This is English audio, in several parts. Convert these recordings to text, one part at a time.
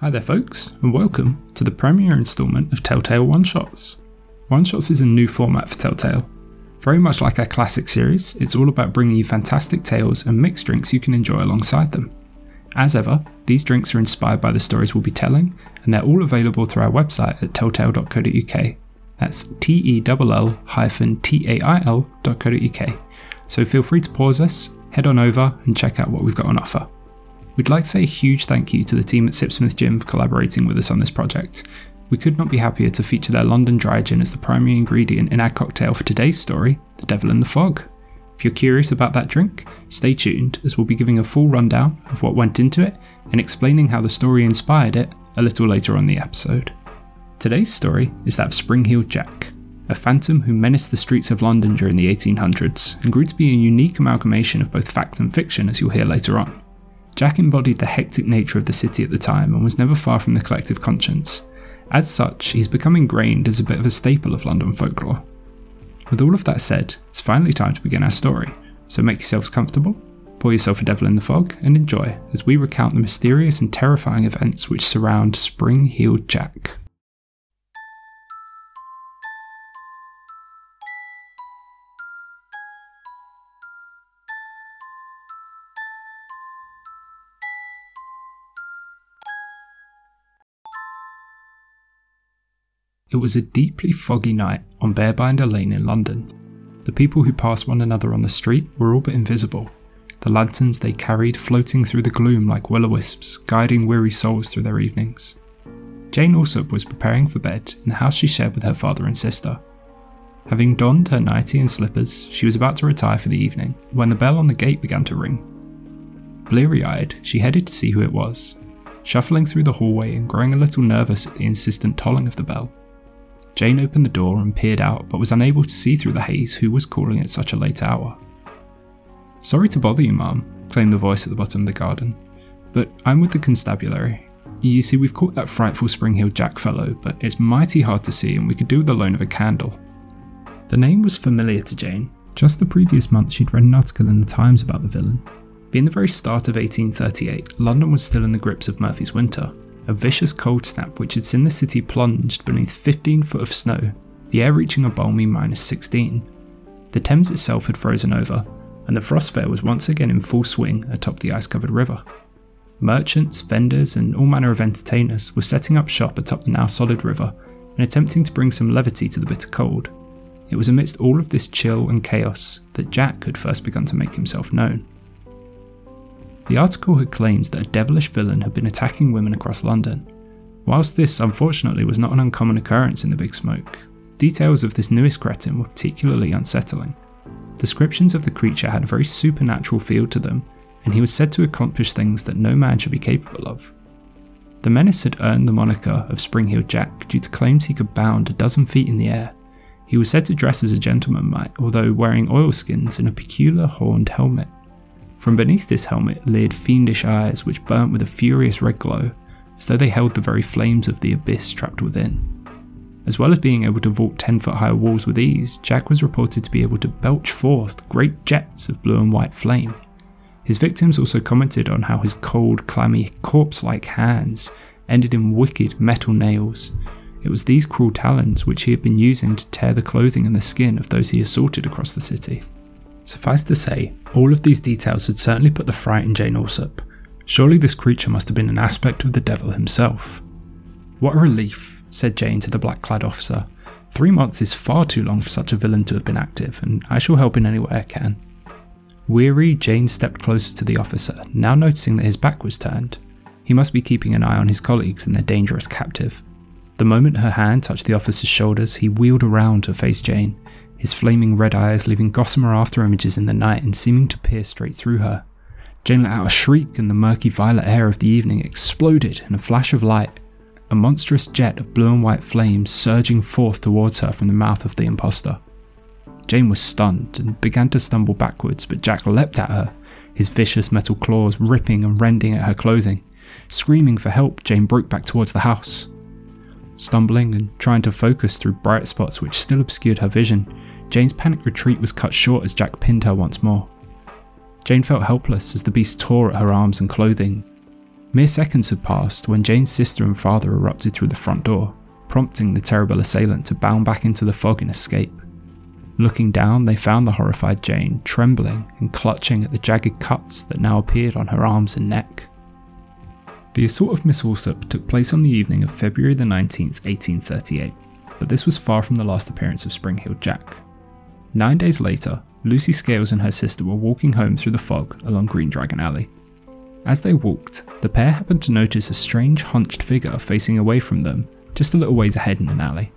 Hi there, folks, and welcome to the premiere installment of Telltale One Shots. One Shots is a new format for Telltale. Very much like our classic series, it's all about bringing you fantastic tales and mixed drinks you can enjoy alongside them. As ever, these drinks are inspired by the stories we'll be telling, and they're all available through our website at tell-tail.co.uk. That's T E L L hyphen T A I L.co.uk. So feel free to pause us, head on over, and check out what we've got on offer. We'd like to say a huge thank you to the team at Sipsmith Gin for collaborating with us on this project. We could not be happier to feature their London Dry Gin as the primary ingredient in our cocktail for today's story, The Devil in the Fog. If you're curious about that drink, stay tuned as we'll be giving a full rundown of what went into it and explaining how the story inspired it a little later on the episode. Today's story is that of Spring-Heeled Jack, a phantom who menaced the streets of London during the 1800s and grew to be a unique amalgamation of both fact and fiction as you'll hear later on. Jack embodied the hectic nature of the city at the time and was never far from the collective conscience. As such, he's become ingrained as a bit of a staple of London folklore. With all of that said, it's finally time to begin our story, so make yourselves comfortable, pour yourself a devil in the fog, and enjoy as we recount the mysterious and terrifying events which surround Spring-Heeled Jack. It was a deeply foggy night on Bearbinder Lane in London. The people who passed one another on the street were all but invisible, the lanterns they carried floating through the gloom like will o wisps, guiding weary souls through their evenings. Jane Alsop was preparing for bed in the house she shared with her father and sister. Having donned her nightie and slippers, she was about to retire for the evening when the bell on the gate began to ring. Bleary eyed, she headed to see who it was, shuffling through the hallway and growing a little nervous at the insistent tolling of the bell. Jane opened the door and peered out, but was unable to see through the haze who was calling at such a late hour. Sorry to bother you, ma'am, claimed the voice at the bottom of the garden, but I'm with the constabulary. You see, we've caught that frightful Spring-Heeled Jack fellow, but it's mighty hard to see, and we could do with the loan of a candle. The name was familiar to Jane. Just the previous month, she'd read an article in the Times about the villain. Being the very start of 1838, London was still in the grips of Murphy's Winter, a vicious cold snap which had seen the city plunged beneath 15 foot of snow, the air reaching a balmy minus 16. The Thames itself had frozen over, and the frost fair was once again in full swing atop the ice covered river. Merchants, vendors, and all manner of entertainers were setting up shop atop the now solid river and attempting to bring some levity to the bitter cold. It was amidst all of this chill and chaos that Jack had first begun to make himself known. The article had claimed that a devilish villain had been attacking women across London. Whilst this unfortunately was not an uncommon occurrence in the Big Smoke, details of this newest cretin were particularly unsettling. Descriptions of the creature had a very supernatural feel to them, and he was said to accomplish things that no man should be capable of. The menace had earned the moniker of Spring-Heeled Jack due to claims he could bound a dozen feet in the air. He was said to dress as a gentleman might, although wearing oilskins and a peculiar horned helmet. From beneath this helmet leered fiendish eyes which burnt with a furious red glow, as though they held the very flames of the abyss trapped within. As well as being able to vault 10 foot high walls with ease, Jack was reported to be able to belch forth great jets of blue and white flame. His victims also commented on how his cold, clammy, corpse like hands ended in wicked metal nails. It was these cruel talons which he had been using to tear the clothing and the skin of those he assaulted across the city. Suffice to say, all of these details had certainly put the fright in Jane Alsop. Surely this creature must have been an aspect of the devil himself. What a relief, said Jane to the black clad officer. Three months is far too long for such a villain to have been active, and I shall help in any way I can. Weary, Jane stepped closer to the officer, now noticing that his back was turned. He must be keeping an eye on his colleagues and their dangerous captive. The moment her hand touched the officer's shoulders, he wheeled around to face Jane, his flaming red eyes leaving gossamer after images in the night and seeming to pierce straight through her. Jane let out a shriek, and the murky violet air of the evening exploded in a flash of light, a monstrous jet of blue and white flames surging forth towards her from the mouth of the impostor. Jane was stunned and began to stumble backwards, but Jack leapt at her, his vicious metal claws ripping and rending at her clothing. Screaming for help, Jane broke back towards the house. Stumbling and trying to focus through bright spots which still obscured her vision, Jane's panic retreat was cut short as Jack pinned her once more. Jane felt helpless as the beast tore at her arms and clothing. Mere seconds had passed when Jane's sister and father erupted through the front door, prompting the terrible assailant to bound back into the fog and escape. Looking down, they found the horrified Jane trembling and clutching at the jagged cuts that now appeared on her arms and neck. The assault of Miss Alsop took place on the evening of February the 19th, 1838, but this was far from the last appearance of Spring-Heeled Jack. Nine days later, Lucy Scales and her sister were walking home through the fog along Green Dragon Alley. As they walked, the pair happened to notice a strange hunched figure facing away from them, just a little ways ahead in an alley.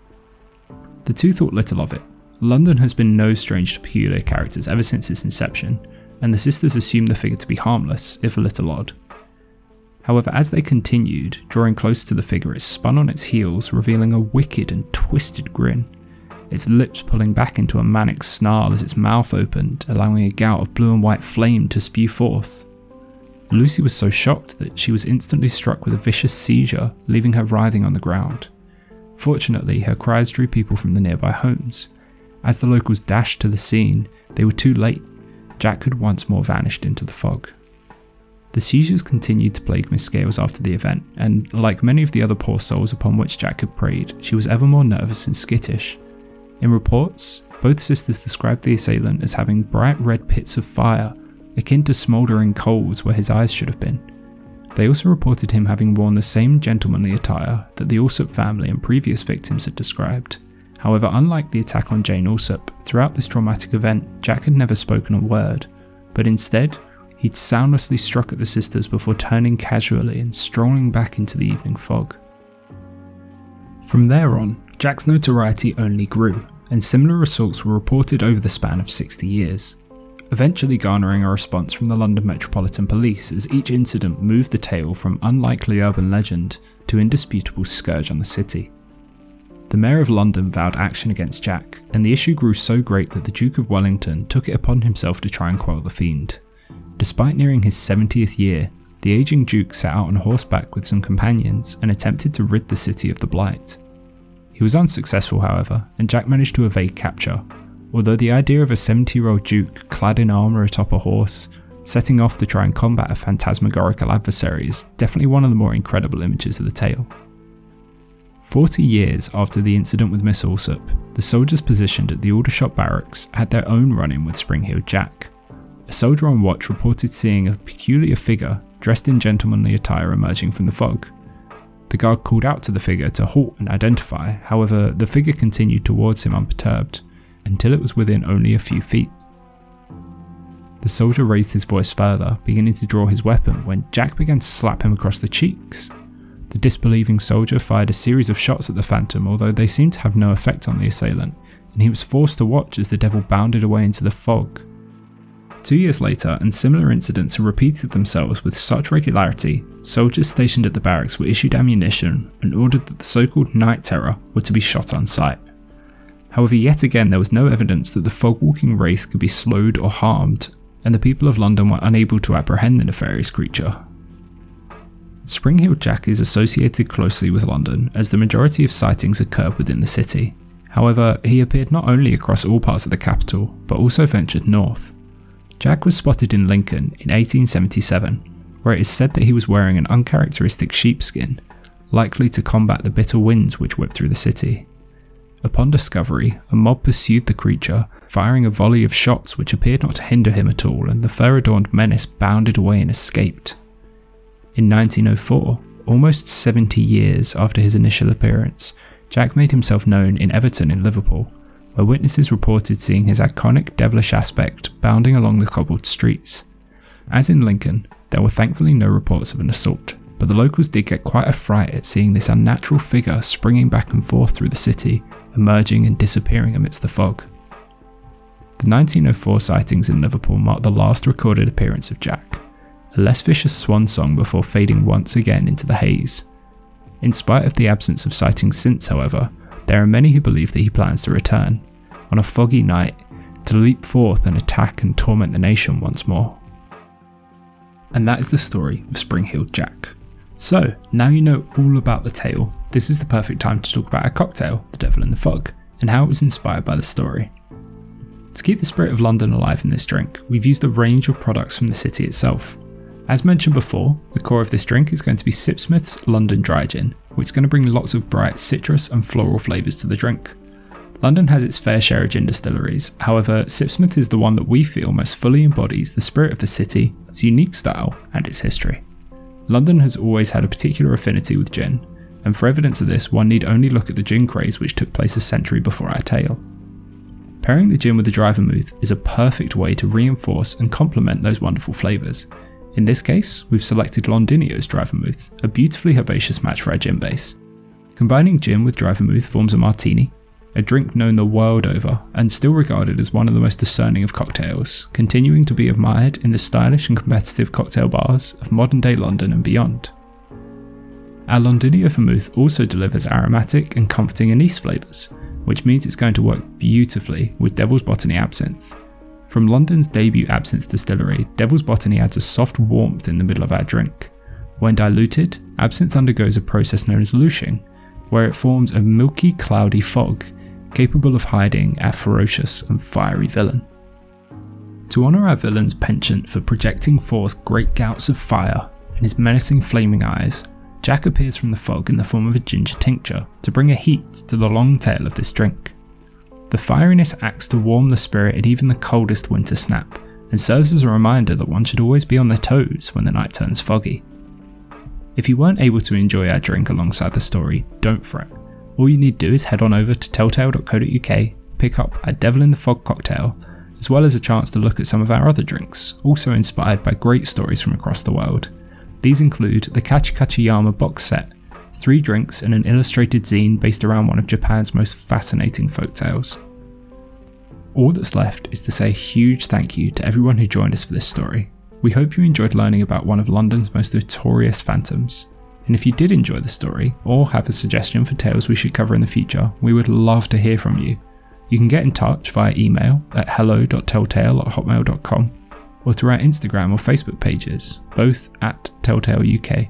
The two thought little of it. London has been no strange to peculiar characters ever since its inception, and the sisters assumed the figure to be harmless, if a little odd. However, as they continued, drawing closer to the figure, it spun on its heels, revealing a wicked and twisted grin, its lips pulling back into a manic snarl as its mouth opened, allowing a gout of blue and white flame to spew forth. Lucy was so shocked that she was instantly struck with a vicious seizure, leaving her writhing on the ground. Fortunately, her cries drew people from the nearby homes. As the locals dashed to the scene, they were too late. Jack had once more vanished into the fog. The seizures continued to plague Miss Scales after the event, and like many of the other poor souls upon which Jack had preyed, she was ever more nervous and skittish. In reports, both sisters described the assailant as having bright red pits of fire, akin to smouldering coals where his eyes should have been. They also reported him having worn the same gentlemanly attire that the Alsop family and previous victims had described. However, unlike the attack on Jane Alsop, throughout this traumatic event, Jack had never spoken a word, but instead He'd soundlessly struck at the sisters before turning casually and strolling back into the evening fog. From there on, Jack's notoriety only grew, and similar assaults were reported over the span of 60 years, eventually garnering a response from the London Metropolitan Police as each incident moved the tale from unlikely urban legend to indisputable scourge on the city. The Mayor of London vowed action against Jack, and the issue grew so great that the Duke of Wellington took it upon himself to try and quell the fiend. Despite nearing his 70th year, the aging Duke set out on horseback with some companions and attempted to rid the city of the blight. He was unsuccessful, however, and Jack managed to evade capture, although the idea of a 70 year old Duke clad in armour atop a horse, setting off to try and combat a phantasmagorical adversary is definitely one of the more incredible images of the tale. Forty years after the incident with Miss Alsop, the soldiers positioned at the Aldershot barracks had their own run in with Spring-Heeled Jack. A soldier on watch reported seeing a peculiar figure dressed in gentlemanly attire emerging from the fog. The guard called out to the figure to halt and identify, however, the figure continued towards him unperturbed until it was within only a few feet. The soldier raised his voice further, beginning to draw his weapon when Jack began to slap him across the cheeks. The disbelieving soldier fired a series of shots at the phantom, although they seemed to have no effect on the assailant, and he was forced to watch as the devil bounded away into the fog, Two years later, and similar incidents repeated themselves with such regularity, soldiers stationed at the barracks were issued ammunition and ordered that the so called Night Terror were to be shot on sight. However, yet again, there was no evidence that the fog walking wraith could be slowed or harmed, and the people of London were unable to apprehend the nefarious creature. Spring-Heeled Jack is associated closely with London, as the majority of sightings occur within the city. However, he appeared not only across all parts of the capital, but also ventured north. Jack was spotted in Lincoln in 1877, where it is said that he was wearing an uncharacteristic sheepskin, likely to combat the bitter winds which whipped through the city. Upon discovery, a mob pursued the creature, firing a volley of shots which appeared not to hinder him at all, and the fur adorned menace bounded away and escaped. In 1904, almost 70 years after his initial appearance, Jack made himself known in Everton in Liverpool where witnesses reported seeing his iconic devilish aspect bounding along the cobbled streets. As in Lincoln, there were thankfully no reports of an assault, but the locals did get quite a fright at seeing this unnatural figure springing back and forth through the city, emerging and disappearing amidst the fog. The 1904 sightings in Liverpool marked the last recorded appearance of Jack, a less vicious swan song before fading once again into the haze. In spite of the absence of sightings since, however, there are many who believe that he plans to return, on a foggy night, to leap forth and attack and torment the nation once more. And that is the story of Spring-Heeled Jack. So, now you know all about the tale, this is the perfect time to talk about our cocktail, The Devil in the Fog, and how it was inspired by the story. To keep the spirit of London alive in this drink, we've used a range of products from the city itself. As mentioned before, the core of this drink is going to be Sipsmith's London Dry Gin, which is going to bring lots of bright citrus and floral flavours to the drink. London has its fair share of gin distilleries, however, Sipsmith is the one that we feel most fully embodies the spirit of the city, its unique style, and its history. London has always had a particular affinity with gin, and for evidence of this, one need only look at the gin craze which took place a century before our tale. Pairing the gin with the dry vermouth is a perfect way to reinforce and complement those wonderful flavours. In this case, we've selected Londinio's dry vermouth, a beautifully herbaceous match for our gin base. Combining gin with dry vermouth forms a martini, a drink known the world over and still regarded as one of the most discerning of cocktails, continuing to be admired in the stylish and competitive cocktail bars of modern day London and beyond. Our Londinio vermouth also delivers aromatic and comforting anise flavours, which means it's going to work beautifully with Devil's Botany absinthe. From London's debut absinthe distillery, Devil's Botany adds a soft warmth in the middle of our drink. When diluted, absinthe undergoes a process known as louching, where it forms a milky, cloudy fog, capable of hiding our ferocious and fiery villain. To honour our villain's penchant for projecting forth great gouts of fire and his menacing flaming eyes, Jack appears from the fog in the form of a ginger tincture to bring a heat to the long tail of this drink. The fieriness acts to warm the spirit at even the coldest winter snap, and serves as a reminder that one should always be on their toes when the night turns foggy. If you weren't able to enjoy our drink alongside the story, don't fret. All you need to do is head on over to tell-tail.co.uk, pick up a Devil in the Fog cocktail, as well as a chance to look at some of our other drinks, also inspired by great stories from across the world, these include the Kachikachiyama box set, three drinks, and an illustrated zine based around one of Japan's most fascinating folk tales. All that's left is to say a huge thank you to everyone who joined us for this story. We hope you enjoyed learning about one of London's most notorious phantoms. And if you did enjoy the story, or have a suggestion for tales we should cover in the future, we would love to hear from you. You can get in touch via email at hello.telltale at hotmail.com or through our Instagram or Facebook pages, both at Telltale UK.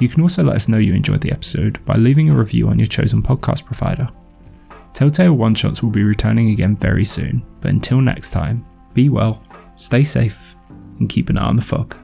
You can also let us know you enjoyed the episode by leaving a review on your chosen podcast provider. Telltale One Shots will be returning again very soon, but until next time, be well, stay safe, and keep an eye on the fog.